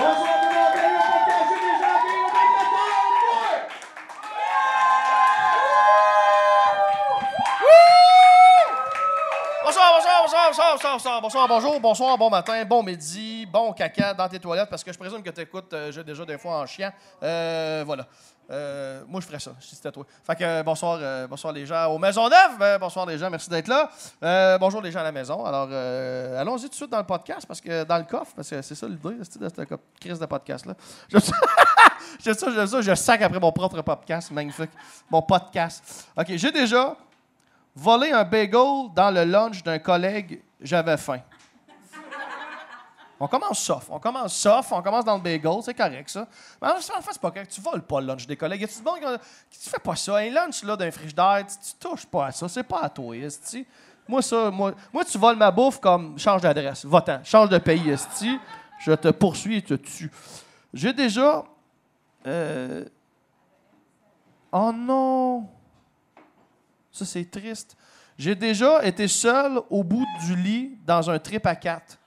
Bonsoir tout le monde, bienvenue au podcast J'ai déjà vu le 24 Bonsoir, bonsoir, bonsoir, bonsoir, bonsoir, bonsoir, bonsoir, bonjour, bonsoir, bon matin, bon midi, bon caca dans tes toilettes parce que je présume que tu écoutes j'ai déjà des fois en chien. Euh, voilà. Euh, moi, je ferais ça, si c'était toi. Fait que euh, bonsoir, euh, bonsoir les gens aux Maisonneuves. Euh, bonsoir les gens, merci d'être là. Euh, bonjour les gens à la maison. Alors, euh, allons-y tout de suite dans le podcast, parce que dans le coffre, parce que c'est ça l'idée de cette crise de podcast-là? J'aime ça, j'aime ça, ça, je sac après mon propre podcast, magnifique. Mon podcast. OK, j'ai déjà volé un bagel dans le lunch d'un collègue, j'avais faim. On commence soft. On commence soft, on commence dans le bagel, c'est correct ça. Mais en fait, c'est pas correct. Tu voles pas le lunch des collègues. Y qui- tu fais pas ça? Un lunch là, d'un frigidaire, tu, tu touches pas à ça. C'est pas à toi, esti. Moi, ça, moi, moi, tu voles ma bouffe comme change d'adresse. Va-t'en. Change de pays, esti. Je te poursuis et te tue. J'ai déjà. euh, Oh non! Ça, c'est triste. J'ai déjà été seul au bout du lit dans un trip à quatre.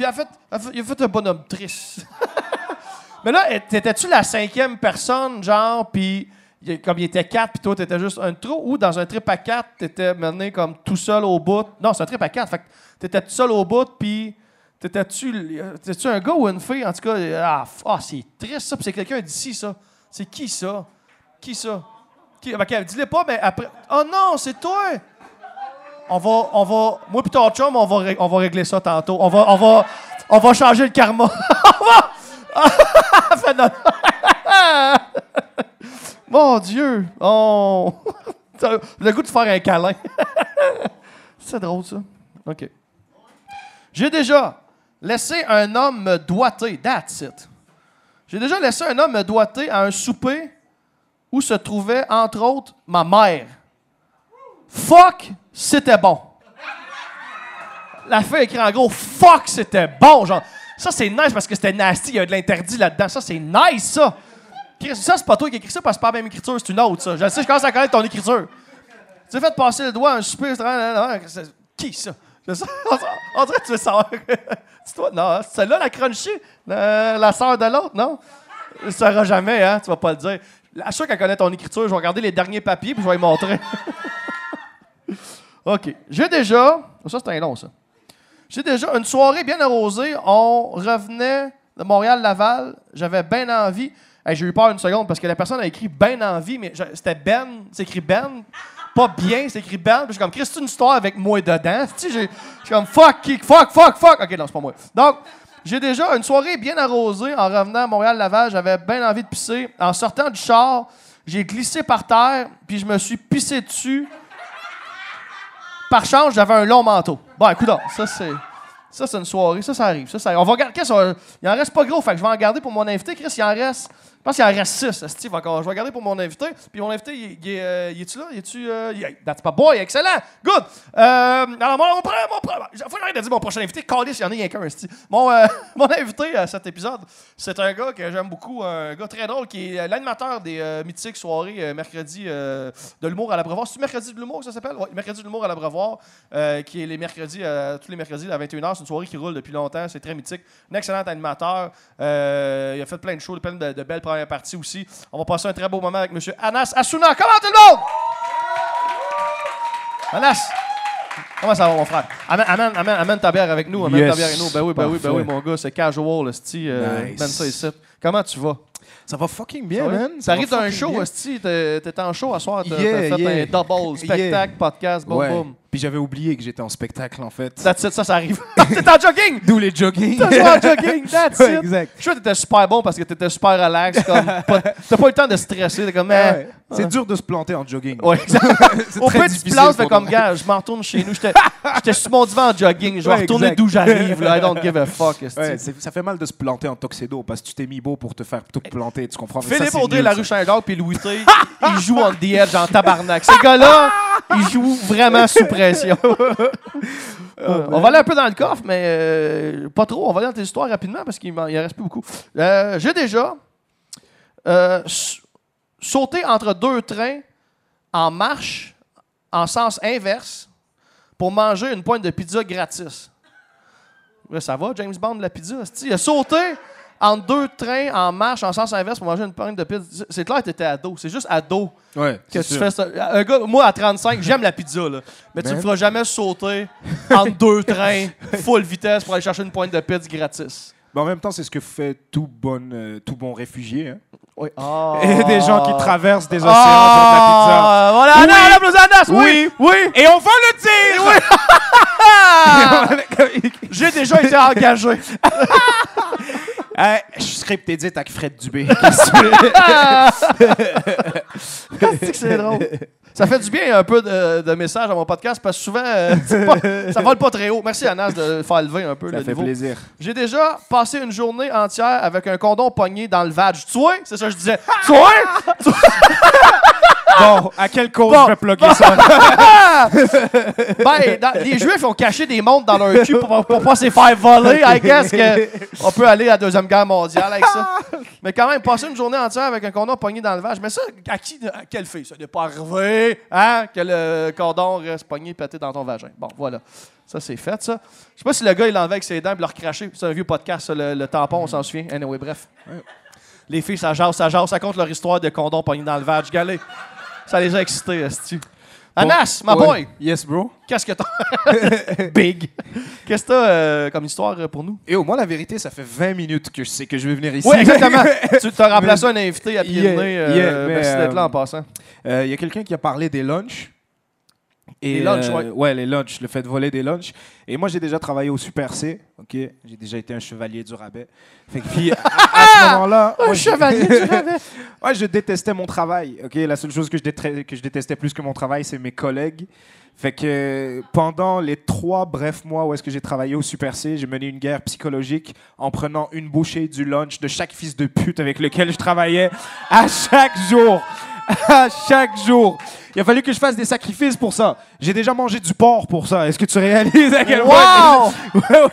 Puis il a fait, il a fait- un bonhomme triste. Mais là, t'étais-tu la cinquième personne, genre, puis comme il était quatre, puis toi, t'étais juste un trou, ou dans un trip à quatre, t'étais mené comme tout seul au bout? Non, c'est un trip à quatre, fait que t'étais tout seul au bout, puis t'étais-tu t'étais-tu un gars ou une fille? En tout cas, ah, f- ah, c'est triste, ça, puis c'est quelqu'un d'ici, ça. C'est qui, ça? Qui, ça? Qui? Dis-le pas, mais après... Oh non, c'est toi! On va, on va, moi puis ton chum, on va, on va régler ça tantôt. On va, on va, on va changer le karma. on va. Mon Dieu, le goût de faire un câlin. C'est drôle ça. Ok. J'ai déjà laissé un homme me doiter. That's it. J'ai déjà laissé un homme me doiter à un souper où se trouvait entre autres ma mère. Fuck, c'était bon. La fille écrit en gros fuck, c'était bon. Genre, ça c'est nice parce que c'était nasty, il y a de l'interdit là-dedans. Ça c'est nice ça. Ça c'est pas toi qui écris ça parce que c'est pas la même écriture, c'est une autre ça. Je sais, je commence à connaître ton écriture. Tu as fait passer le doigt à un super. Qui ça? On dirait que tu veux savoir. C'est toi? Non, c'est celle-là, la crunchy? La, la sœur de l'autre, non? Tu ne sauras jamais, hein? Tu vas pas le dire. Suis sûr qu'elle connaît ton écriture. Je vais regarder les derniers papiers puis je vais lui montrer. OK. J'ai déjà. Ça, c'est un long, ça. J'ai déjà une soirée bien arrosée. On revenait de Montréal-Laval. J'avais bien envie. J'ai eu peur une seconde parce que la personne a écrit bien envie, mais c'était Ben. C'est écrit Ben. Pas bien, c'est écrit Ben. Puis suis comme, c'est une histoire avec moi dedans. Tu j'ai- comme, fuck, kick, fuck, fuck, fuck. OK, non, c'est pas moi. Donc, j'ai déjà une soirée bien arrosée en revenant à Montréal-Laval. J'avais bien envie de pisser. En sortant du char, j'ai glissé par terre, puis je me suis pissé dessus. Par chance, j'avais un long manteau. Bon, écoute, ça, c'est. Ça, c'est une soirée. Ça, ça arrive. Ça, ça. On va regarder. Il en reste pas gros. Fait que je vais en garder pour mon invité. Chris, il en reste. Je pense qu'il en reste six. Steve, encore. Je vais garder pour mon invité. Puis mon invité, il, euh, est-tu là? Il est-tu. Euh, il that's my boy. Excellent. Good. Euh, alors, mon, mon, mon, faut que de dire mon prochain invité. Calice, il y en a rien qu'un. esti. Mon, mon invité à cet épisode, c'est un gars que j'aime beaucoup. Un gars très drôle qui est l'animateur des mythiques soirées mercredi de l'humour à l'Abreuvoir. C'est mercredi de l'humour que ça s'appelle? Oui, mercredi de l'humour à l'Abreuvoir, qui est les mercredis, tous les mercredis à 21h. C'est une soirée qui roule depuis longtemps. C'est très mythique. Un excellent animateur. Il a fait plein de shows, plein de, de belles premières parties aussi. On va passer un très beau moment avec M. Anas Asuna. Comment tout le monde? Anas! Comment ça va, mon frère? Amène, amène, amène, amène ta bière avec nous. Amène Yes. ta bière avec nous. Ben oui, ben oui, ben oui, mon gars. C'est casual, le style. Euh, Nice. mène ça ici. Comment tu vas? Ça va fucking Ça bien, va? man. Ça arrive d'un show. Esti. T'étais en show à soir. T'as Yeah, fait yeah. un double spectacle, podcast, boum, Ouais. boum. Puis j'avais oublié que j'étais en spectacle, en fait. That's it, ça, ça arrive. T'es en jogging! D'où les jogging. Joué en jogging, that's Ouais, it. exact. Je suis t'étais super bon parce que t'étais super relax. Comme, t'as pas eu le temps de stresser. T'es comme, Ouais. mais. C'est dur de se planter en jogging. Ouais, exact. Au très pire, tu te plantes, fais comme gars, je m'en retourne chez nous. J'étais sur mon divan en jogging. Je vais retourner d'où j'arrive. là. I don't give a fuck. ça fait mal de se planter en tuxedo parce que tu t'es mis beau pour te faire tout planter, tu comprends? Philippe Audrey, la rue Saint-Jacques, puis Louis T, ils jouent on the edge en tabarnak. Ces gars-là, ils jouent vraiment sous pression. Euh, on va aller un peu dans le coffre, mais euh, pas trop. On va aller dans tes histoires rapidement parce qu'il m'en- il en reste plus beaucoup. Euh, J'ai déjà sauté entre deux trains en marche en sens inverse pour manger une pointe de pizza gratis. Ouais, ça va, James Bond, la pizza. Il a sauté entre deux trains en marche en sens inverse pour manger une pointe de pizza. C'est clair que t'étais ado. C'est juste ado Ouais. que tu fais ça. Un gars, moi, à 35, j'aime la pizza, là. Mais tu Ben. me feras jamais sauter entre deux trains, full vitesse, pour aller chercher une pointe de pizza gratis. Mais en même temps, c'est ce que fait tout bon, euh, tout bon réfugié. hein. Oui. Ah. Et des gens qui traversent des océans Ah, Voilà, Oui. Anna, on applaudit Anas, oui. Oui. Oui. pour pizza. Et on va le dire! J'ai déjà été engagé. Hey, je suis scripté avec Fred Dubé. C'est que c'est drôle? Ça fait du bien un peu de, de messages à mon podcast parce que souvent, euh, pas- ça vole pas très haut. Merci Anas de faire lever un peu Ça le fait niveau. plaisir. J'ai déjà passé une journée entière avec un condom pogné dans le vag. Tu vois? C'est ça que je disais. Tu vois? Bon, à quel cause Bon. je vais plugger ça? Ben, dans- les Juifs ont caché des montres dans leur cul pour, pour pas se faire voler. I guess que on peut aller à la Deuxième Guerre mondiale avec ça. Mais quand même, passer une journée entière avec un condom pogné dans le vage. Mais ça, à qui, à quelle fille? Ça n'est pas arrivé, hein? Que le condom reste pogné pété dans ton vagin. Bon, voilà. Ça, c'est fait, ça. Je sais pas si le gars, il l'enlevait avec ses dents et l'a recraché. C'est un vieux podcast, ça, le, le tampon, on s'en souvient. Anyway, bref. Les filles, ça jase, ça jase, ça compte leur histoire de condom pogné dans le vage. Galé. Ça les a excités, esti. Anas, ma boy! Yes, bro. Qu'est-ce que t'as? Big. Qu'est-ce que t'as euh, comme histoire euh, pour nous? Et au moins, la vérité, ça fait 20 minutes que je sais que je vais venir ici. Oui, exactement. tu t'as remplacé un invité à pied de nez. euh, yeah, mais, merci d'être là en passant. Euh, Il y a quelqu'un qui a parlé des lunchs. Et, Les lunchs, euh, ouais. les lunchs, le fait de voler des lunchs. Et moi, j'ai déjà travaillé au Super C, ok? J'ai déjà été un chevalier du rabais. Fait que, puis, à, à ce moment-là... moi, je- Ouais, je détestais mon travail, ok? La seule chose que je, détestais, que je détestais plus que mon travail, c'est mes collègues. Fait que pendant les trois brefs mois où est-ce que j'ai travaillé au Super C, j'ai mené une guerre psychologique en prenant une bouchée du lunch de chaque fils de pute avec lequel je travaillais à chaque jour. À chaque jour. Il a fallu que je fasse des sacrifices pour ça. J'ai déjà mangé du porc pour ça. Est-ce que tu réalises à quel point...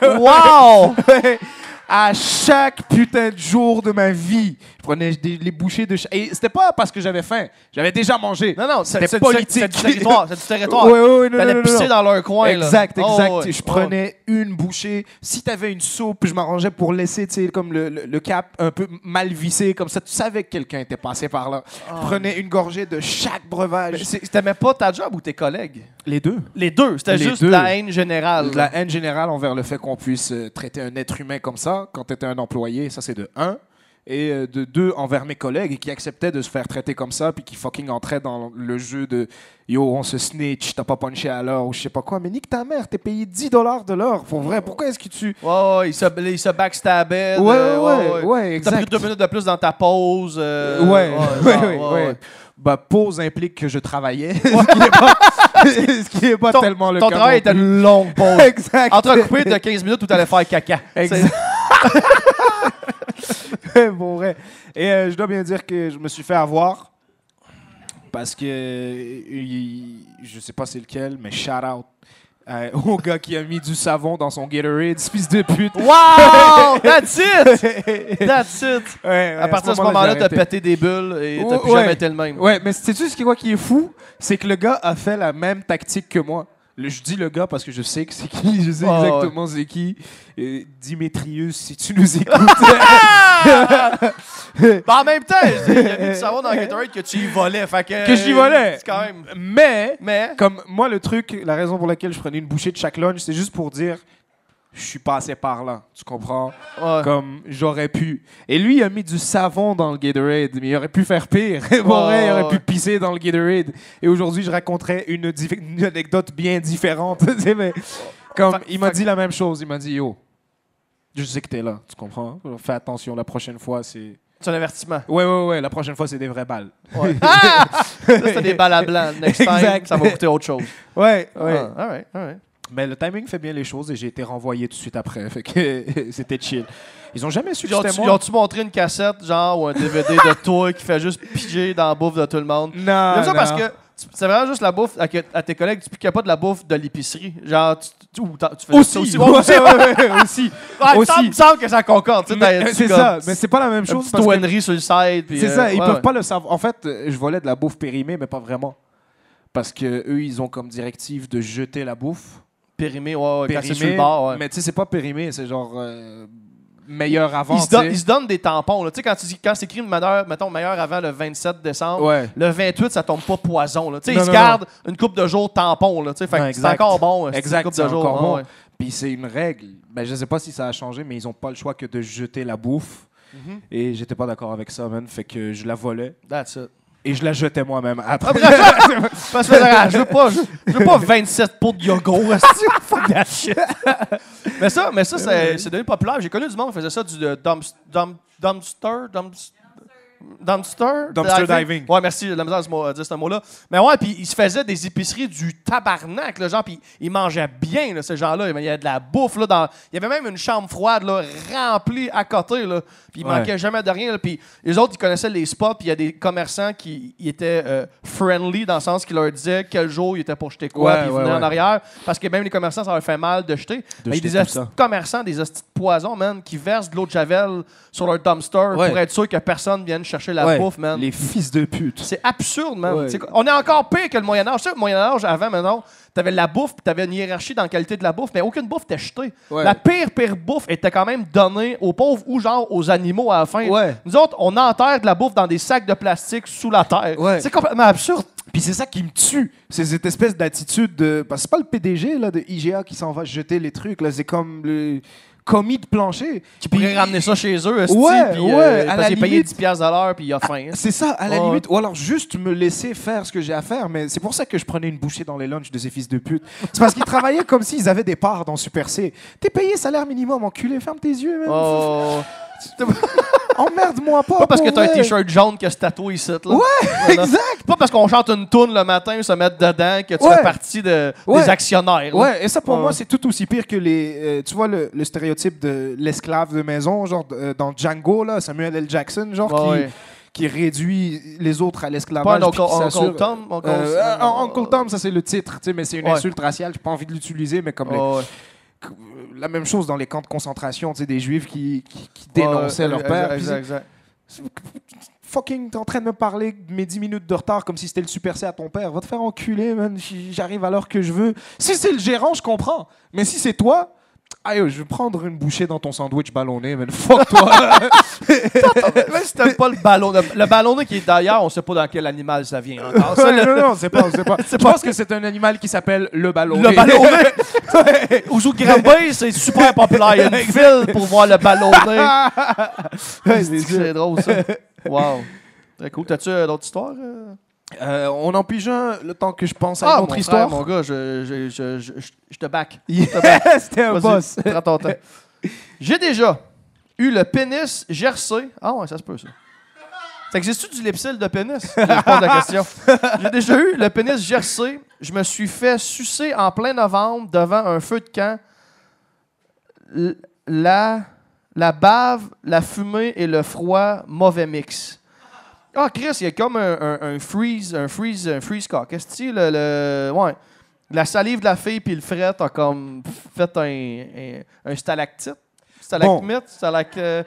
Wow! Wow! À chaque putain de jour de ma vie, prenais des- les bouchées de. Et c'était pas parce que j'avais faim. J'avais déjà mangé. Non, non, c'est C'était c'est- politique. C'est du territoire. C'est du territoire. Ouais, ouais, ouais, non, T'allais non, non, pisser non. dans leur coin. là. Exact, Oh, exact. ouais. Je Oh. prenais une bouchée. Si t'avais une soupe, je m'arrangeais pour laisser, tu sais, comme le, le- le cap un peu mal vissé, comme ça, tu savais que quelqu'un était passé par là. Je prenais une gorgée de chaque Mais breuvage. c'est- T'aimais pas ta job ou tes collègues? Les deux. Les deux. C'était Les juste deux. de la haine générale. La haine générale envers le fait qu'on puisse euh, traiter un être humain comme ça quand tu étais un employé, ça c'est de un. Et euh, de deux, envers mes collègues qui acceptaient de se faire traiter comme ça, puis qui fucking entraient dans le jeu de yo, on se snitch, t'as pas punché à l'heure, ou je sais pas quoi. Mais nique ta mère, t'es payé 10 dollars de l'heure, pour vrai. Pourquoi est-ce que tu. Ouais, ouais, il se, il se backstabait. Ouais, euh, ouais, ouais, T'as pris exact. deux minutes de plus dans ta pause. euh, Ouais, ouais, genre, ouais, ouais. Bah, pause implique que je travaillais. ce qui n'est pas, ce qui est pas Ton, tellement le ton cas. travail non était une longue pause. Exact. Entrecoupé de 15 minutes où t'allais faire caca. Exact. bon, vrai. Et euh, je dois bien dire que je me suis fait avoir parce que euh, il- je sais pas c'est lequel, mais shout out euh, au gars qui a mis du savon dans son Gatorade, fils de pute. Wow! That's it! That's it! Ouais, ouais, à partir de ce moment-là, t'as pété des bulles et t'as plus Ouais. jamais été le même. Ouais, mais sais-tu ce qui, quoi, qui est fou? C'est que le gars a fait la même tactique que moi. Le- je dis le gars parce que je sais que c'est qui, je sais ouais. exactement c'est qui. Euh, Dimitrius, si tu nous écoutes. Ben, en même temps, il y a mis du savon dans Gatorade que tu y volais. Fait que, que j'y volais. C'est quand même. Mais, Mais. comme moi, le truc, la raison pour laquelle je prenais une bouchée de chaque lunch, c'est juste pour dire je suis passé par là. Tu comprends? Ouais. Comme j'aurais pu. Et lui, il a mis du savon dans le Gatorade, mais il aurait pu faire pire. Il aurait pu pisser dans le Gatorade. Et aujourd'hui, je raconterais une, anecdote bien différente. mais comme, il m'a dit la même chose. Il m'a dit Yo, je sais que t'es là. Tu comprends? Fais attention, la prochaine fois, c'est. C'est un avertissement. Ouais, ouais, ouais, la prochaine fois, c'est des vraies balles. Ouais. Ah! Ça, c'était des balles à blanc. Next time, Exact. ça va coûter autre chose. Ouais, ouais. Ah, all right, all right. Mais le timing fait bien les choses et j'ai été renvoyé tout de suite après. Fait que c'était chill. Ils ont jamais su que Ils c'était ont-tu moi. ont-tu montré une cassette, genre, ou un DVD de toi qui fait juste piger dans la bouffe de tout le monde? Non, J'aime ça parce que c'est vraiment juste la bouffe à, que- à tes collègues, tu piquais pas de la bouffe de l'épicerie. Genre, tu, tu, ou t'en- tu faisais Aussi, ça aussi. Ouais, aussi. ouais, aussi. Ouais, il aussi. semble- il me semble que ça concorde. euh, C'est comme- ça, mais c'est pas la même Une chose. petite parce sur le side. C'est euh, ça, ils ouais, peuvent ouais. pas le savoir. En fait, euh, je volais de la bouffe périmée, mais pas vraiment. Parce que eux, ils ont comme directive de jeter la bouffe. Périmé, ouais, ouais, quand c'est sur périmé, le bord, ouais. mais tu sais, c'est pas périmé, c'est genre euh, meilleur avant. il, se tu donne, sais. il se donne des tampons. là. Tu sais, quand, quand c'est écrit meilleur, mettons, meilleur avant le 27 décembre, Ouais. le 28, ça tombe pas poison. Là. Tu sais, Non, il se non, garde une coupe de jours tampon. Là, tu sais, fait c'est encore bon. Exact, une coupe c'est de jours. encore ouais, bon. ouais. Puis c'est une règle. Ben, je sais pas si ça a changé, mais ils ont pas le choix que de jeter la bouffe. Mhm. Et j'étais pas d'accord avec ça, man. Fait que je la volais. That's it. Et je la jetais moi-même après. Parce que, ah, je veux pas, je, je veux pas 27 pots de yogourt. Fuck that shit. mais ça, mais ça c'est, c'est devenu populaire. J'ai connu du monde qui faisait ça du euh, dumps- dump- dumpster, dumps- dumpster, Dumpster diving? Ouais, merci, de la misère à dire ce mot-là. Mais ouais, puis ils se faisaient des épiceries du tabarnak, là, genre, puis ils mangeaient bien, là, ces gens-là. Il y avait de la bouffe, là, dans... il y avait même une chambre froide, là, remplie à côté, là, puis il Ouais. manquait jamais de rien, puis les autres, ils connaissaient les spots, puis il y a des commerçants qui ils étaient euh, friendly, dans le sens qu'ils leur disaient quel jour ils étaient pour jeter quoi, puis ils venaient en arrière, parce que même les commerçants, ça leur fait mal de jeter. Mais il y a des de commerçants, des hosties de poison, man, qui versent de l'eau de Javel sur leur dumpster pour être sûr que personne vienne chercher la Ouais, bouffe, man. Les fils de pute. C'est absurde, man. Ouais. On est encore pire que le Moyen-Âge. Tu sais, le Moyen-Âge, avant, maintenant, t'avais la bouffe, puis t'avais une hiérarchie dans la qualité de la bouffe, mais aucune bouffe t'était jetée. Ouais. La pire, pire bouffe était quand même donnée aux pauvres ou genre aux animaux à la fin. Nous autres, on enterre de la bouffe dans des sacs de plastique sous la terre. C'est complètement absurde. Puis c'est ça qui me tue. C'est cette espèce d'attitude de. Parce que c'est pas le PDG là, de IGA qui s'en va jeter les trucs. là. C'est comme le commis de plancher. Qui pourrait ramener ça chez eux, esti, Ouais, puis, ouais, euh, à parce qu'il est payé limite. 10$ piastres de l'heure, puis il a faim. hein. C'est ça, à la limite. Ou alors juste me laisser faire ce que j'ai à faire. Mais c'est pour ça que je prenais une bouchée dans les lunchs de ces fils de pute. C'est parce qu'ils travaillaient comme s'ils avaient des parts dans Super C. T'es payé salaire minimum, enculé. Ferme tes yeux, man. Oh. Emmerde-moi pas. Pas parce que t'as un t-shirt jaune que c'est tatoué ici. Là. Ouais, Voilà. exact. Pas parce qu'on chante une toune le matin, se mettre dedans, que tu Ouais. fais partie de, Ouais. des actionnaires. là. Ouais, et ça pour Ouais. moi c'est tout aussi pire que les. euh, tu vois le, le stéréotype de l'esclave de maison, genre euh, dans Django là, Samuel L. Jackson, genre qui, réduit les autres à l'esclavage. Uncle, Uncle Tom. Uncle, Euh, euh, Uncle Tom, ça c'est le titre, tu sais, mais c'est une Ouais. insulte raciale. J'ai pas envie de l'utiliser, mais comme les- Ouais, la même chose dans les camps de concentration, tu sais, des juifs qui, qui, qui Ouais, dénonçaient ouais, leur père. Exact, exact. fucking, t'es en train de me parler de mes 10 minutes de retard comme si c'était le Super C à ton père. Va te faire enculer, man. J'arrive à l'heure que je veux. Si c'est le gérant, je comprends. Mais si c'est toi, aïe, je vais prendre une bouchée dans ton sandwich ballonné, man. Fuck toi. Même si t'aimes pas le ballon. Le, ballonné qui est d'ailleurs, on sait pas dans quel animal ça vient encore. Ça, Ouais, le, non, non, c'est pas, c'est pas. Je pense que c'est un animal qui s'appelle le ballonné. le ballonné? Aux zoo de Granby, c'est super populaire. Il y a une file pour voir le ballonné. Ouais, c'est sûr. c'est drôle, ça. Wow. Très cool. T'as-tu euh, d'autres histoires? euh? Euh, on en pige un le temps que je pense à Ah, une mon autre frère, histoire. mon gars, je, je, je, je, je- je te back. C'était un boss. Prends ton temps. J'ai déjà eu le pénis gercé. Ah ouais, ça se peut, ça. Ça existe-tu du lipsil de pénis? Je pose la question. J'ai déjà eu le pénis gercé. Je me suis fait sucer en plein novembre devant un feu de camp. La, la bave, la fumée et le froid, mauvais mix. Ah, Chris, il y a comme un, un- un freeze, un freeze, un freeze cock. Qu'est-ce que le, le- Ouais. La salive de la fille puis le fret a comme fait un, un, un stalactite. Stalagmite, stalac... euh,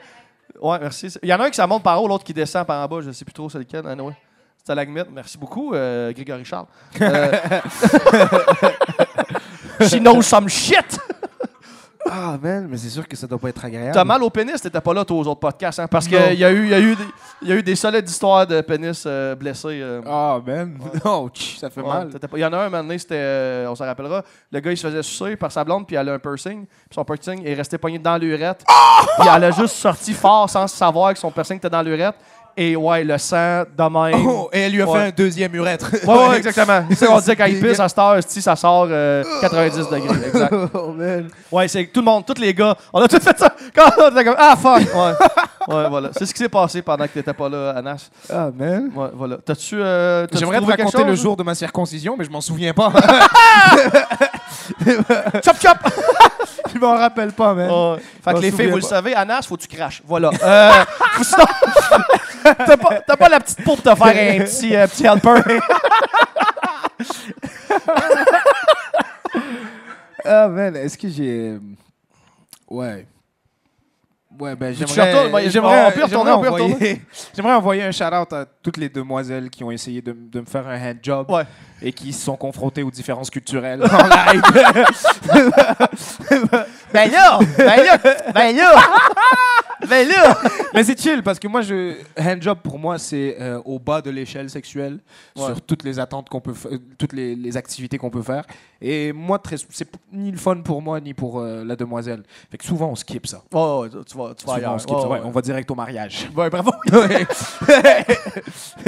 Ouais, merci. Il y en a un qui ça monte par haut, l'autre qui descend par en bas. Je sais plus trop c'est lequel. Anyway. Stalagmite. Merci beaucoup, euh, Grégory Charles. Euh, She knows some shit! Ah, man, mais c'est sûr que ça doit pas être agréable. T'as mal au pénis, t'étais pas là, toi, aux autres podcasts, hein? Parce Non. qu'il y, a eu- y, a eu des- il y a eu des solides histoires de pénis euh, blessés. euh. Ah, man. Ouch, ça fait Ouais, mal. t'étais pas- Il y en a un, un moment donné, c'était, euh, on s'en rappellera, le gars, il se faisait sucer par sa blonde, puis elle a un piercing, puis son piercing est resté pogné dans l'urette. Puis elle a juste sorti fort sans savoir que son piercing était dans l'urette. Et ouais, le sang de même. Oh, et elle lui a Ouais. fait un deuxième urètre. Ouais, ouais, exactement. On disait quand il pisse à cette heure, ça sort euh, 90 degrés. Exact. oh, man. Ouais, c'est tout le monde, tous les gars, on a tous fait ça. Quand on était comme, ah fuck! Ouais, ouais voilà. C'est ce qui s'est passé pendant que t'étais pas là, Anas. Ah, man. Ouais, voilà. T'as-tu. euh, J'aimerais te raconter le jour de ma circoncision, mais je m'en souviens pas. Chop chop! je m'en rappelle pas, man. Fait que les filles, vous le savez, Anas, faut que tu craches. Voilà. Euh, t'as, pas, t'as pas la petite peau pour te faire un petit, euh, petit helper. Ah, man, est-ce que j'ai. euh, Ouais. Ouais, ben j'aimerais. retournes, ben, J'aimerais on peut retourner, on peut envoyer, j'aimerais envoyer un shout-out à toutes les demoiselles qui ont essayé de, m- de me faire un handjob Ouais. Et qui se sont confrontées aux différences culturelles en live. Ben là! Ben là! Ben là! ben là! Mais c'est chill parce que moi, je, handjob pour moi, c'est euh, au bas de l'échelle sexuelle Ouais. sur toutes les attentes qu'on peut, euh, toutes les, les activités qu'on peut faire. Et moi, très, c'est ni le fun pour moi ni pour euh, la demoiselle. Fait que souvent on skip ça. Ouais, ouais, tu vas, tu vas Souvent, on skip Ouais, ça. Ouais, ouais. On va direct au mariage. Ouais, bravo!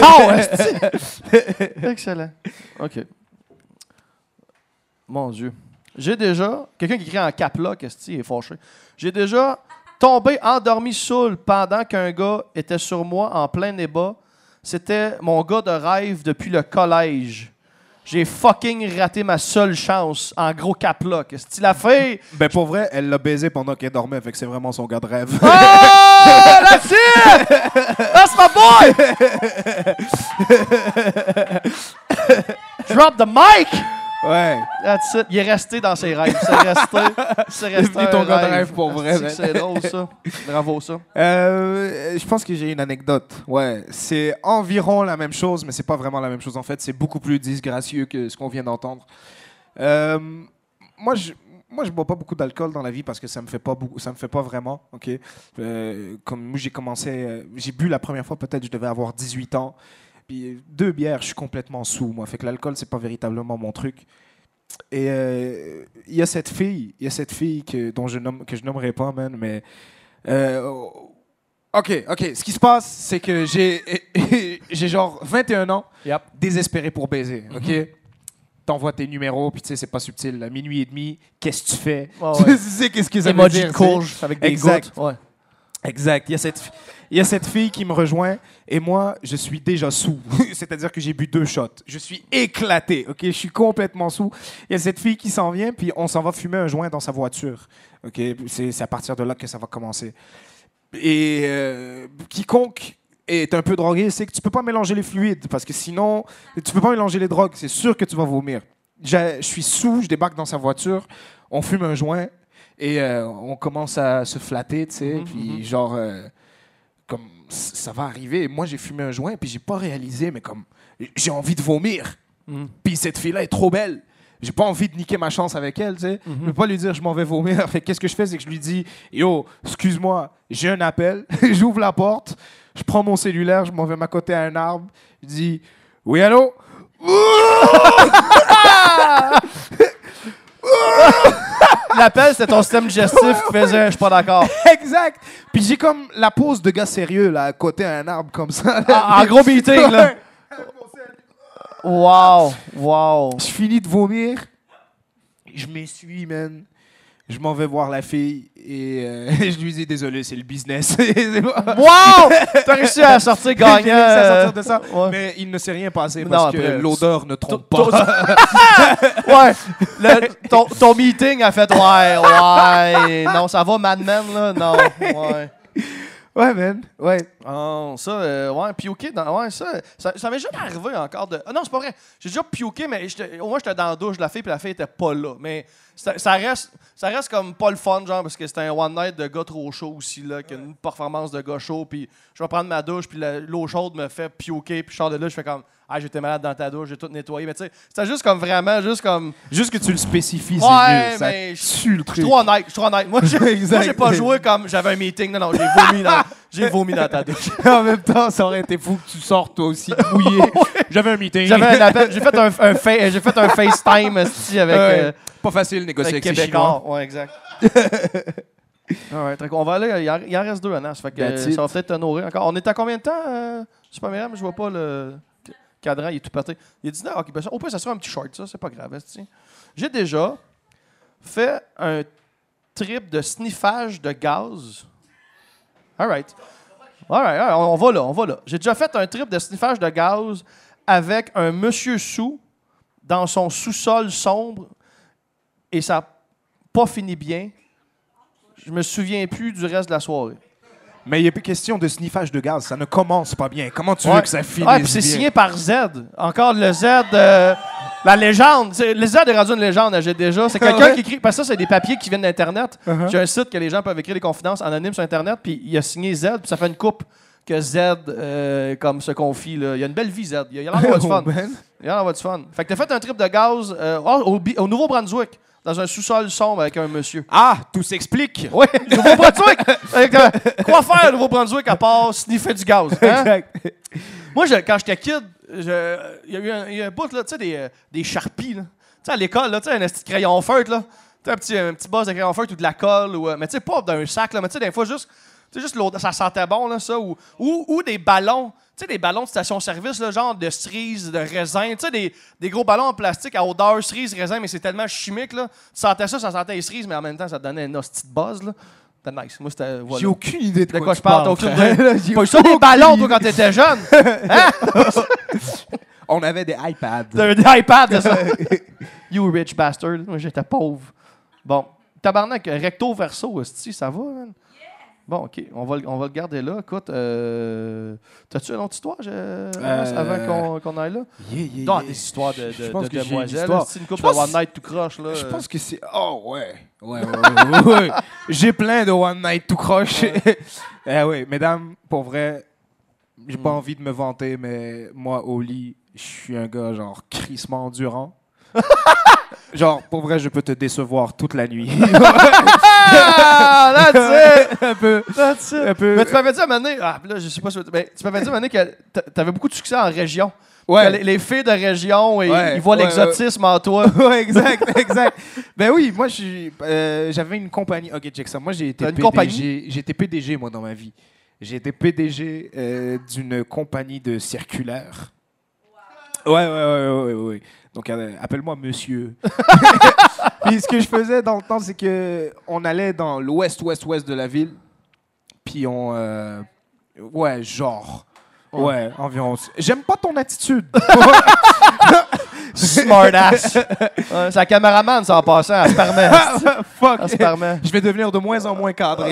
Oh. Excellent. OK. Mon Dieu. J'ai déjà... Quelqu'un qui écrit en cap lock, esti, est fâché. J'ai déjà tombé endormi saoul pendant qu'un gars était sur moi en plein débat. C'était mon gars de rêve depuis le collège. J'ai fucking raté ma seule chance en gros cap lock. esti. La fille... ben pour vrai, elle l'a baisé pendant qu'elle dormait, fait que c'est vraiment son gars de rêve. Oh! That's it! That's my boy! Drop the mic! ouais. That's it. Il est resté dans ses rêves. C'est resté. C'est resté. un ton de rêve pour vrai, man. C'est drôle, ça. Bravo, ça. Euh, je pense que j'ai une anecdote. Ouais, c'est environ la même chose, mais c'est pas vraiment la même chose. En fait, c'est beaucoup plus disgracieux que ce qu'on vient d'entendre. Euh, moi, je moi, je bois pas beaucoup d'alcool dans la vie parce que ça me fait pas beaucoup, ça me fait pas vraiment. Ok, Euh, comme moi, j'ai commencé, euh, j'ai bu la première fois peut-être je devais avoir 18 ans. Puis deux bières, je suis complètement sous. Moi, fait que l'alcool c'est pas véritablement mon truc. Et euh, il y a cette fille, il y a cette fille que dont je nomme que je nommerai pas, man, mais euh, Ok, ok. Ce qui se passe, c'est que j'ai j'ai genre 21 ans, Yep. désespéré pour baiser. Ok? T'envoies tes numéros, puis tu sais, c'est pas subtil. À minuit et demi, qu'est-ce que tu fais? Ouais, Tu sais qu'est-ce que ça veut dire, courge avec des Exact. gouttes. Ouais. Exact. Il y, a cette, il y a cette fille qui me rejoint et moi, je suis déjà sous. C'est-à-dire que j'ai bu deux shots. Je suis éclaté. Ok, je suis complètement sous. Il y a cette fille qui s'en vient puis on s'en va fumer un joint dans sa voiture. Ok, c'est à partir de là que ça va commencer. Et euh, quiconque est un peu drogué, c'est que tu peux pas mélanger les fluides parce que sinon, tu peux pas mélanger les drogues. C'est sûr que tu vas vomir. Je suis sous, je débarque dans sa voiture, on fume un joint et euh, on commence à se flatter, tu sais, Mhm, puis genre euh, comme ça va arriver. Moi, j'ai fumé un joint puis j'ai pas réalisé, mais comme j'ai envie de vomir. Mhm. Puis cette fille-là est trop belle. J'ai pas envie de niquer ma chance avec elle, tu sais. Mhm. Je peux pas lui dire je m'en vais vomir. Fait que qu'est-ce que je fais, c'est que je lui dis yo, excuse-moi, j'ai un appel. J'ouvre la porte, je prends mon cellulaire, je m'en vais m'accoter à un arbre. Je dis oui allô? L'appel, c'était ton système digestif qui faisait « je suis pas d'accord exact. Puis j'ai comme la pose de gars sérieux là, à côté à un arbre comme ça. ». En en gros meeting, là. Wow, wow. Je finis de vomir. Je m'essuie, man. Je m'en vais voir la fille et euh, je lui dis désolé, c'est le business. Wow! T'as réussi à sortir gagnant. À sortir de ça. Ouais. Mais il ne s'est rien passé Non, parce que l'odeur ne trompe pas. Ouais. Le- ton, ton meeting a fait ouais, ouais. Non, ça va, Mad Men, là? Non. Ouais. ouais, man. Ouais. Oh, ça, euh, ouais, pioqué dans. Ouais, ça, ça, ça m'est jamais arrivé encore de. Ah non, c'est pas vrai. J'ai déjà pioqué, mais au moins j'étais dans la douche de la fille, puis la fille était pas là. Mais ça, ça reste, ça reste comme pas le fun, genre, parce que c'était un one night de gars trop chaud aussi, là, qui a une performance de gars chaud, puis je vais prendre ma douche, puis l'eau chaude me fait pioquer, puis je sors de là, je fais comme, ah, j'étais malade dans ta douche, j'ai tout nettoyé. Mais tu sais, c'était juste comme vraiment, juste comme. Juste que tu le spécifies, c'est Ouais. Ça mais tue le Je suis trop honnête, je suis trop honnête. Moi, j'ai Exact. moi, j'ai pas joué comme j'avais un meeting. Non, non, j'ai vomi dans, j'ai vomi dans ta douche. en même temps, ça aurait été fou que tu sortes toi aussi mouillé. J'avais un meeting. J'avais un appel, j'ai fait un, un, fa- j'ai fait un FaceTime esti, avec, Ouais. euh, Pas facile de négocier avec avec, ces Chinois. Québécois. Ouais, exact. Alright, très cool. on va aller, il en, il en reste deux, Anas. Fait que, ça va peut-être te nourrir encore. On est à combien de temps, euh, Super Myriam? Je vois pas le cadran, il est tout pété. Il est 19 ok, ben ça- Au pire, ça sera un petit short, ça, c'est pas grave. J'ai déjà fait un trip de sniffage de gaz. Alright. Alright, alright, on, on va là, on va là. J'ai déjà fait un trip de sniffage de gaz avec un monsieur sous dans son sous-sol sombre et ça n'a pas fini bien. Je me souviens plus du reste de la soirée. Mais il n'y a plus question de sniffage de gaz. Ça ne commence pas bien. Comment tu Ouais. veux que ça finisse Ouais, puis c'est bien? signé par Z. Encore le Z. euh, La légende. Z est rendu une légende, j'ai déjà. C'est quelqu'un qui écrit. Parce que ça, c'est des papiers qui viennent d'Internet. Uh-huh. J'ai un site que les gens peuvent écrire des confidences anonymes sur Internet, puis il a signé Z, puis ça fait une coupe que Z euh, comme se confie. Là. Il a une belle vie, Z. Il a l'air d'avoir du Oh, fun. Il a l'air d'avoir du fun. Fait que t'as fait un trip de gaz euh, au Nouveau-Brunswick, dans un sous-sol sombre avec un monsieur. Ah, tout s'explique. Oui, Nouveau-Brunswick! Quoi faire au Nouveau-Brunswick à part sniffer du gaz? hein? Exact. Moi, je- quand j'étais kid, il y a eu un, il y a un bout, là, tu sais, des, euh, des Sharpies, là. Tu sais, à l'école, là, tu sais, un petit crayon feutre, là. Tu un petit, un petit boss de crayon feutre ou de la colle, ou, euh, mais tu sais, pas d'un sac, là, mais tu sais, des fois, juste, tu sais, juste ça sentait bon, là, ça, ou, ou, ou des ballons, sais, des ballons de station-service, genre de cerise, de raisin, tu sais, des, des gros ballons en plastique à odeur cerise, raisin, mais c'est tellement chimique, là. Tu sentais ça, ça sentait les cerises, mais en même temps, ça te donnait un hostie de buzz, là. C'était nice. Moi, c'était. voilà. J'ai aucune idée de, De quoi tu je parle, t'as aucune idée. Pas eu ça des ballons, toi, quand t'étais jeune? On avait des iPads. Des iPads, c'est ça? you rich bastard. Moi, j'étais pauvre. Bon. Tabarnak, recto verso, ça va, man? Bon, OK. On va, le- on va le garder là. Écoute, euh, t'as-tu une autre histoire je- avant qu'on aille là? Yeah, yeah, Non, yeah. des histoires de, Je de, pense de demoiselles. C'est une couple Je de One Night tout croche, là. Je pense que c'est. Oh, ouais. Ouais, ouais, ouais, ouais, ouais. J'ai plein de One Night tout croche. eh oui, mesdames, pour vrai, j'ai pas envie de me vanter, mais moi, au lit, je suis un gars, genre, crissement endurant. genre, pour vrai, je peux te décevoir toute la nuit. Ah, that's it! un peu. That's it! Un peu. Mais tu m'avais dit à un moment donné, ah, là, je sais pas si mais tu m'avais dit à un moment donné que t'a- t'avais beaucoup de succès en région. Ouais. Que Les, les filles de région, ils, Ouais, ils voient ouais, l'exotisme en toi. ouais, exact, exact. Ben oui, moi, je suis, euh, j'avais une compagnie. Ok, check ça. Moi, j'ai été T'as une PDG. compagnie? J'ai été PDG, moi, dans ma vie. J'ai été PDG euh, d'une compagnie de circulaire. Ouais, ouais, ouais, ouais, ouais. Donc, euh, appelle-moi monsieur. puis, ce que je faisais dans le temps, c'est que on allait dans l'ouest, ouest, ouest de la ville. Puis, on. euh, ouais, genre. Ouais, environ. J'aime pas ton attitude. Smartass. Ouais, c'est la caméraman, ça en passant. Elle se permet. Fuck. Elle se permet. Je vais devenir de moins en moins cadré.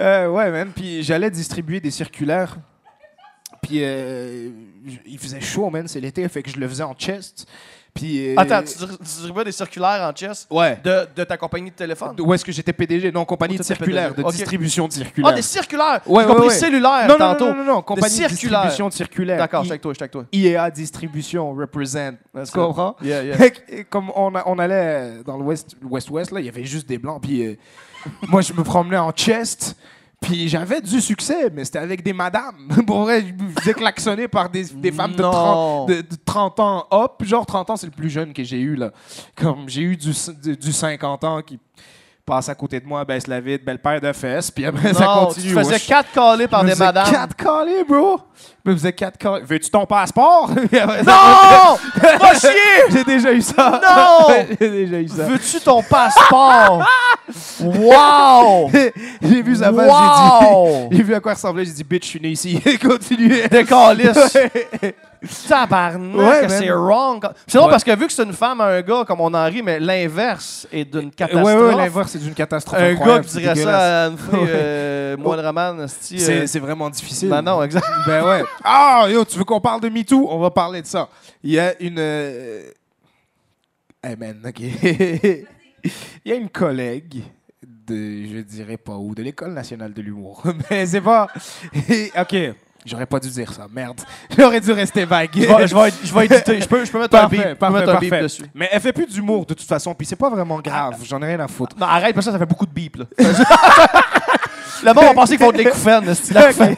Euh, ouais, man. Puis j'allais distribuer des circulaires. Puis euh, il faisait chaud, man. C'est l'été, fait que je le faisais en chest. Puis. euh, Attends, tu dir- tu distribuais des circulaires en chess Ouais. de, de ta compagnie de téléphone? Où est-ce que j'étais PDG? Non, compagnie Oh, de t'étais circulaire, PDG. de Ok. distribution de circulaires. Ah, des circulaires! Ouais, J'ai ouais, compris ouais. cellulaire non, non, tantôt. non, non, non, compagnie de circulaires. distribution de circulaires. D'accord, I- je suis avec toi, je suis avec toi. IEA Distribution represent. Tu comprends? Yeah, yeah. Fait que, et comme on, a- on allait dans l'ouest, l'ouest-ouest, là, il y avait juste des blancs. Puis euh, moi, je me promenais en chest. Puis j'avais du succès, mais c'était avec des madames. Pour vrai, je me faisais klaxonner par des, des femmes de Non. 30, de, de 30 ans hop. Genre 30 ans, c'est le plus jeune que j'ai eu. là. Comme j'ai eu du, du, du 50 ans qui passe à côté de moi, baisse la vide, belle paire de fesses. Puis après, ça continue. tu faisais quatre calés par Je des madames. quatre calés, bro. Je me faisais quatre calés. Veux-tu ton passeport? Non! Va chier! J'ai déjà eu ça. Non! J'ai déjà eu ça. Veux-tu ton passeport? wow! j'ai vu sa face, Wow! j'ai dit. J'ai vu à quoi ressemblait, j'ai dit, bitch, je suis né ici. Continue. Des calices. Tabarnak, Ouais, c'est wrong. C'est drôle Ouais. parce que vu que c'est une femme, un gars, comme on en rit, mais l'inverse est d'une catastrophe. ouais, l'inverse, c'est d'une catastrophe. un gars qui dirait ça à une fille, Ouais. Euh, moindrement, esti, euh, C'est, vraiment difficile. Ben non, exact. Ben ouais. Ah, yo, tu veux qu'on parle de MeToo? On va parler de ça. Il y a une. euh, Hey man, ok. Il y a une collègue de, je dirais pas où, de l'École nationale de l'humour. Mais c'est pas. ok. J'aurais pas dû dire ça, merde. J'aurais dû rester vague. Je vais, je, vais, je vais éditer. Je peux, je peux mettre un Parfait, parfait, mettre un beep dessus. Mais elle fait plus d'humour de toute façon, puis c'est pas vraiment grave. J'en ai rien à foutre. Non, arrête, parce que ça, ça fait beaucoup de beep, là. Là-bas, on va penser qu'ils font de fin.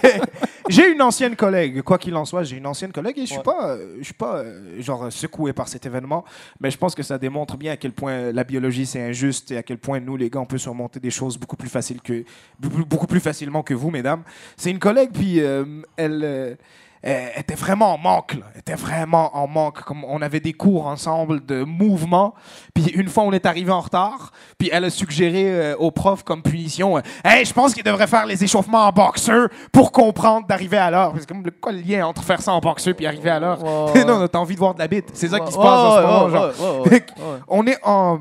J'ai une ancienne collègue, quoi qu'il en soit, j'ai une ancienne collègue et je suis Ouais. pas, euh, je suis pas euh, genre secoué par cet événement, mais je pense que ça démontre bien à quel point la biologie c'est injuste et à quel point nous les gars on peut surmonter des choses beaucoup plus faciles que beaucoup plus facilement que vous mesdames. C'est une collègue puis euh, elle euh, elle était vraiment en manque, là. Était vraiment en manque. Comme on avait des cours ensemble de mouvement, puis une fois on est arrivé en retard, puis elle a suggéré euh, au prof comme punition, euh, hey, je pense qu'il devrait faire les échauffements en boxeur pour comprendre d'arriver à l'heure. C'est comme le- quoi le lien entre faire ça en boxeur puis arriver à l'heure Ouais. Non, t'as envie de voir de la bite. C'est ça qui se passe en ce moment. genre. ouais, que ouais. On est en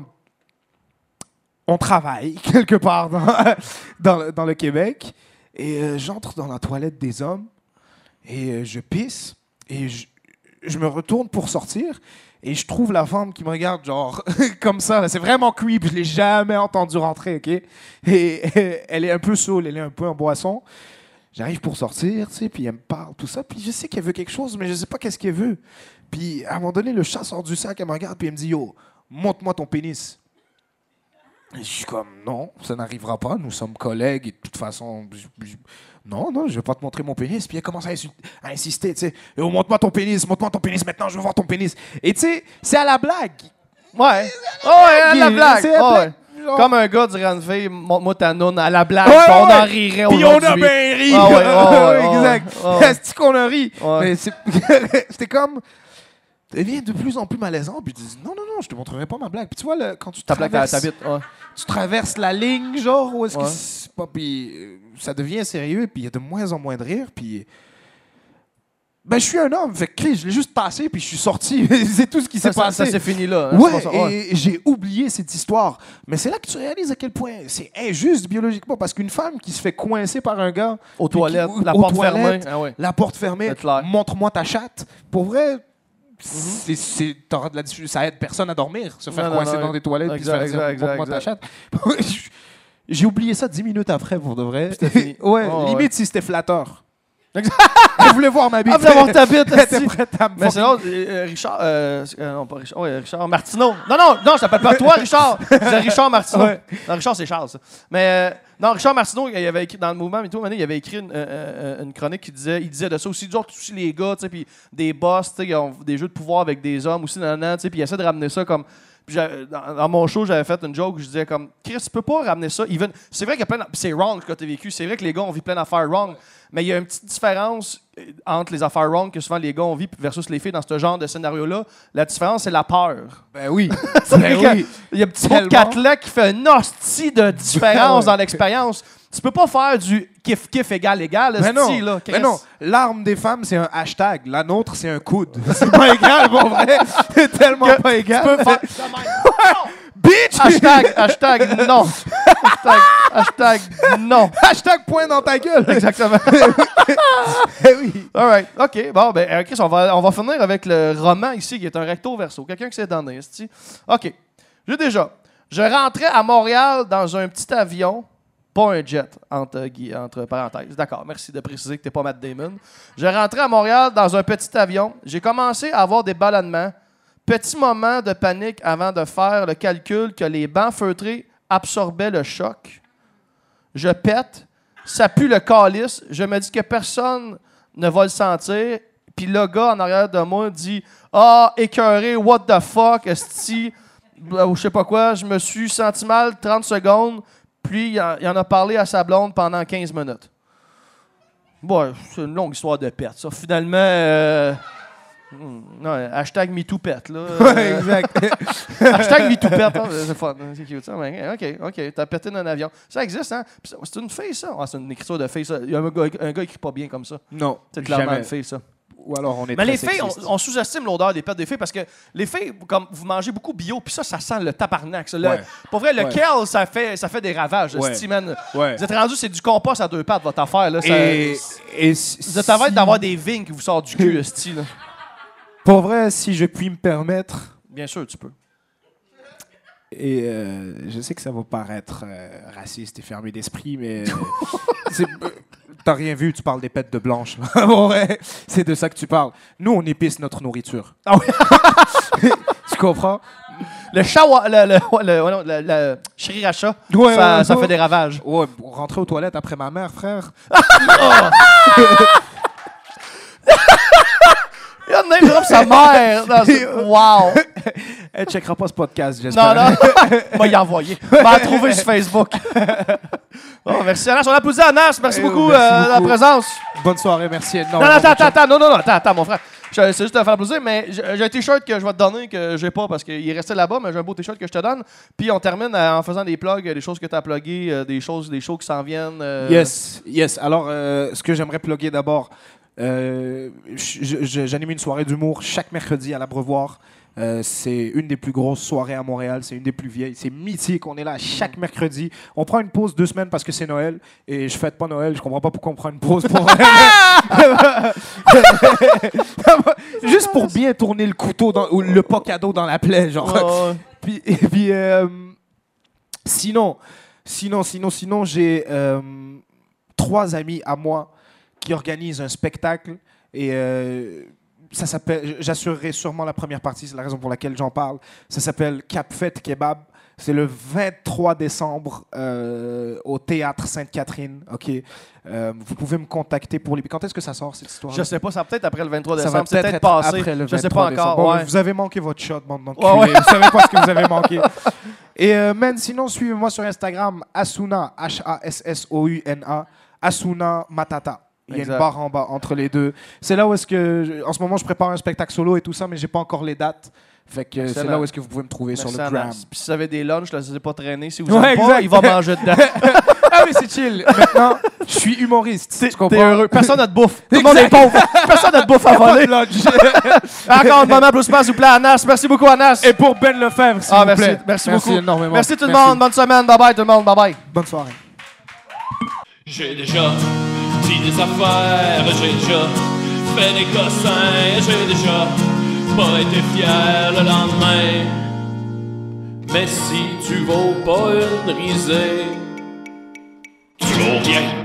on travaille quelque part dans, dans, le, dans le Québec et euh, j'entre dans la toilette des hommes et euh, je pisse Et je, je me retourne pour sortir. Et je trouve la femme qui me regarde, genre, comme ça. C'est vraiment creep. Je l'ai jamais entendu rentrer, OK? Et, elle est un peu saoule, elle est un peu en boisson. J'arrive pour sortir, tu sais, puis elle me parle, tout ça. Puis je sais qu'elle veut quelque chose, mais je sais pas qu'est-ce qu'elle veut. Puis à un moment donné, le chat sort du sac, elle me regarde, puis elle me dit Yo, montre-moi ton pénis. Et je suis comme Non, ça n'arrivera pas, nous sommes collègues, et de toute façon, non, non, je vais pas te montrer mon pénis. Puis elle commence à, à insister, tu sais Yo, montre-moi ton pénis, montre-moi ton pénis maintenant, je veux voir ton pénis. Et tu sais, c'est à la blague. Ouais. Oh, ouais, la blague. C'est la Oh, blague. ouais. Genre- Comme un gars dirait à une fille, montre-moi ta noune à la blague, Ouais, on en rirait Puis on a bien ri. Ah ouais, ouais, ouais, exact. ouais, ouais. C'est qu'on a ri? Mais c'était comme. Elle devient de plus en plus malaisant. Puis je dis non, non, non, je te montrerai pas ma blague. Puis tu vois, le- quand tu Ta blague à ta bite. Ouais. Tu traverses la ligne, genre, où est-ce que c'est pas. Puis euh, ça devient sérieux. Puis il y a de moins en moins de rire. Puis. Ben, je suis un homme. Fait que je l'ai juste passé. Puis je suis sorti. c'est tout ce qui s'est passé. ça s'est fini là. hein, Ouais, c'est pas ça, ouais. et j'ai oublié cette histoire. Mais c'est là que tu réalises à quel point c'est injuste biologiquement parce qu'une femme qui se fait coincer par un gars Aux toilettes, qui- la aux porte fermée. Ah la porte fermée, C'est montre-moi ta chatte. Pour vrai. C'est- c'est- la diffi- ça aide personne à dormir, se faire Non, coincer non, dans des toilettes puis se exact, faire dire, exact, montre-moi ta exact. chatte? J'ai oublié ça dix minutes après, pour de vrai. Fini. ouais, Oh, limite ouais. si c'était flatteur. Elle voulait voir ma bite. Ah, vous avoir ta bite, Elle était esti. prête à me Mais c'est l'autre, euh, Richard. Euh, euh, non, pas Richard. Richard Martineau. Non, non, non, je t'appelle pas toi, Richard. C'est Richard Martineau. Ouais. Non, Richard, c'est Charles, ça. Mais euh, non, Richard Martineau, il avait écrit dans le mouvement, et tout, il avait écrit une, une chronique qui disait, il disait de ça aussi. D'autres aussi, les gars, tu sais, puis des boss, tu sais, ils ont des jeux de pouvoir avec des hommes aussi, nan, nan, tu sais, puis il essaie de ramener ça comme. Puis dans, dans mon show, j'avais fait une joke où je disais comme Chris, tu peux pas ramener ça. Even, c'est vrai qu'il y a plein c'est wrong que tu as vécu. C'est vrai que les gars ont vu plein d'affaires wrong. Mais il y a une petite différence euh, entre les affaires wrong que souvent les gars ont vu versus les filles dans ce genre de scénario-là. La différence, c'est la peur. Ben oui. C'est Ben oui. Il y a un petit bout de qui fait une hostie de différence dans l'expérience. Tu peux pas faire du kiff-kiff égal égal, Mais non, là. mais non. L'arme des femmes, c'est un hashtag. La nôtre, c'est un coude. C'est pas égal, pour vrai. C'est tellement Que pas Tu égal. peux faire. Bitch! hashtag, hashtag non. hashtag, hashtag non. Hashtag point dans ta gueule. Exactement. Eh oui. All right. OK. Bon, ben, euh, Chris, on va, on va finir avec le roman ici, qui est un recto verso. Quelqu'un qui s'est donné. OK. J'ai déjà. Je rentrais à Montréal dans un petit avion, pas un jet, entre, entre parenthèses. D'accord. Merci de préciser que t'es pas Matt Damon. Je rentrais à Montréal dans un petit avion. J'ai commencé à avoir des ballonnements. Petit moment de panique avant de faire le calcul que les bancs feutrés absorbaient le choc. Je pète. Ça pue le calice. Je me dis que personne ne va le sentir. Puis le gars en arrière de moi dit Ah, écœuré, what the fuck, esti, ou je sais pas quoi. Je me suis senti mal 30 secondes. Puis il en, a parlé à sa blonde pendant 15 minutes. Bon, c'est une longue histoire de pète, ça. Finalement, euh, hmm, non, hashtag MeTooPet, là. Ouais, exact. Hashtag MeTooPet, hein, c'est fun. hein, C'est cute, ça. mais, OK, OK, t'as pété dans un avion. Ça existe, hein? C'est une fille, ça? Ah, c'est une écriture de fille, ça. Il y a un gars, un gars qui écrit pas bien comme ça. Non. C'est clairement jamais. une fille, ça. Ou alors on est Mais les filles, sexiste. on, on sous-estime l'odeur des pets des filles parce que les filles, comme vous mangez beaucoup bio, puis ça, ça sent le tabarnak. ça. Le- Ouais. Pour vrai, le Ouais. kale, ça fait, ça fait des ravages. Ouais. esti, man. Ouais. Vous êtes rendu, c'est du compost à deux pattes, votre affaire. Là, ça- Et, et Vous êtes en train si- d'avoir des vignes qui vous sortent du cul, esti, là. Pour vrai, si je puis me permettre, Bien sûr, tu peux. et euh, je sais que ça va paraître euh, raciste et fermé d'esprit, mais euh, c'est- euh, t'as rien vu, tu parles des pètes de blanche. c'est de ça que tu parles. Nous, on épice notre nourriture. Ah oui. Tu comprends? Le shawa, le, le, ouais, le, ouais, non, le, le sriracha, Ouais, ça, ouais, ça ouais. fait des ravages. Ouais, rentrer aux toilettes après ma mère, frère. Il a name drop sa mère. dans ce- Wow. Elle checkera pas ce podcast, Non, j'espère. non. M'a y envoyé. M'a trouvé sur Facebook. Oh, merci Anas. On applaudit Anas. Merci Eh, beaucoup merci euh, de la beaucoup. présence. Bonne soirée, merci. Non, non, attends, attends, attends. Non, non, non. Attends, attends, mon frère. Je- C'est juste de faire plaisir, mais j'ai j'ai un t-shirt que je vais te donner que j'ai pas parce qu'il est resté là-bas, mais j'ai un beau t-shirt que je te donne. Puis on termine euh, en faisant des plugs, des choses que tu as pluguées, euh, des choses, des shows qui s'en viennent. euh, Yes, yes. Alors, euh, ce que j'aimerais plugger d'abord, euh, j'anime une soirée d'humour chaque mercredi à l'Abreuvoir. Euh, c'est une des plus grosses soirées à Montréal. C'est une des plus vieilles. C'est mythique. On est là chaque mercredi. On prend une pause deux semaines parce que c'est Noël. Et je fête pas Noël. Je comprends pas pourquoi on prend une pause pour. Juste pour bien tourner le couteau dans, ou le pot cadeau dans la plaie, genre. Puis, et puis euh, sinon, sinon, sinon, sinon, j'ai trois amis à moi qui organisent un spectacle et euh, ça s'appelle. J'assurerai sûrement la première partie, c'est la raison pour laquelle j'en parle. Ça s'appelle Cap Fête Kebab. C'est le 23 décembre euh, au théâtre Sainte-Catherine. Ok, Euh, vous pouvez me contacter pour les. Quand est-ce que ça sort cette histoire Je sais pas, ça va peut-être après le 23 ça décembre. va c'est peut-être peut-être être passé. après le je sais 23 pas encore. décembre. Bon, ouais. Vous avez manqué votre shot, bande d'enculés. Ouais, ouais. Vous savez pas ce que vous avez manqué. Et euh, man, sinon, suivez-moi sur Instagram, Asuna, H-A-S-S-O-U-N-A, Asuna Matata. Il y a Exact. une barre en bas entre les deux. C'est là où est-ce que, je- en ce moment, je prépare un spectacle solo et tout ça, mais j'ai pas encore les dates. Fait que c'est là où est-ce que vous pouvez me trouver sur Merci, le gram. Anas. Puis si vous avez des lunchs, laissez pas traîner. Si vous Ouais, pas, il va manger dedans. Ah mais c'est chill. Maintenant, je suis humoriste. Tu comprends? T'es heureux. Personne n'a de bouffe. Tout le monde est pauvre. Personne n'a de bouffe à voler. Encore un moment applaudissement, s'il vous plaît, Anas. Merci beaucoup, Anas. Et pour Ben Lefebvre, s'il Ah, vous merci, plaît. merci beaucoup. énormément. Merci tout le monde. Bonne semaine. Bye bye, tout le monde. Bye bye. Bonne soirée. J'ai déjà dit des affaires, j'ai déjà fait des cossins, j'ai déjà pas été fier le lendemain. Mais si tu vaux pas une risée, tu vaux rien.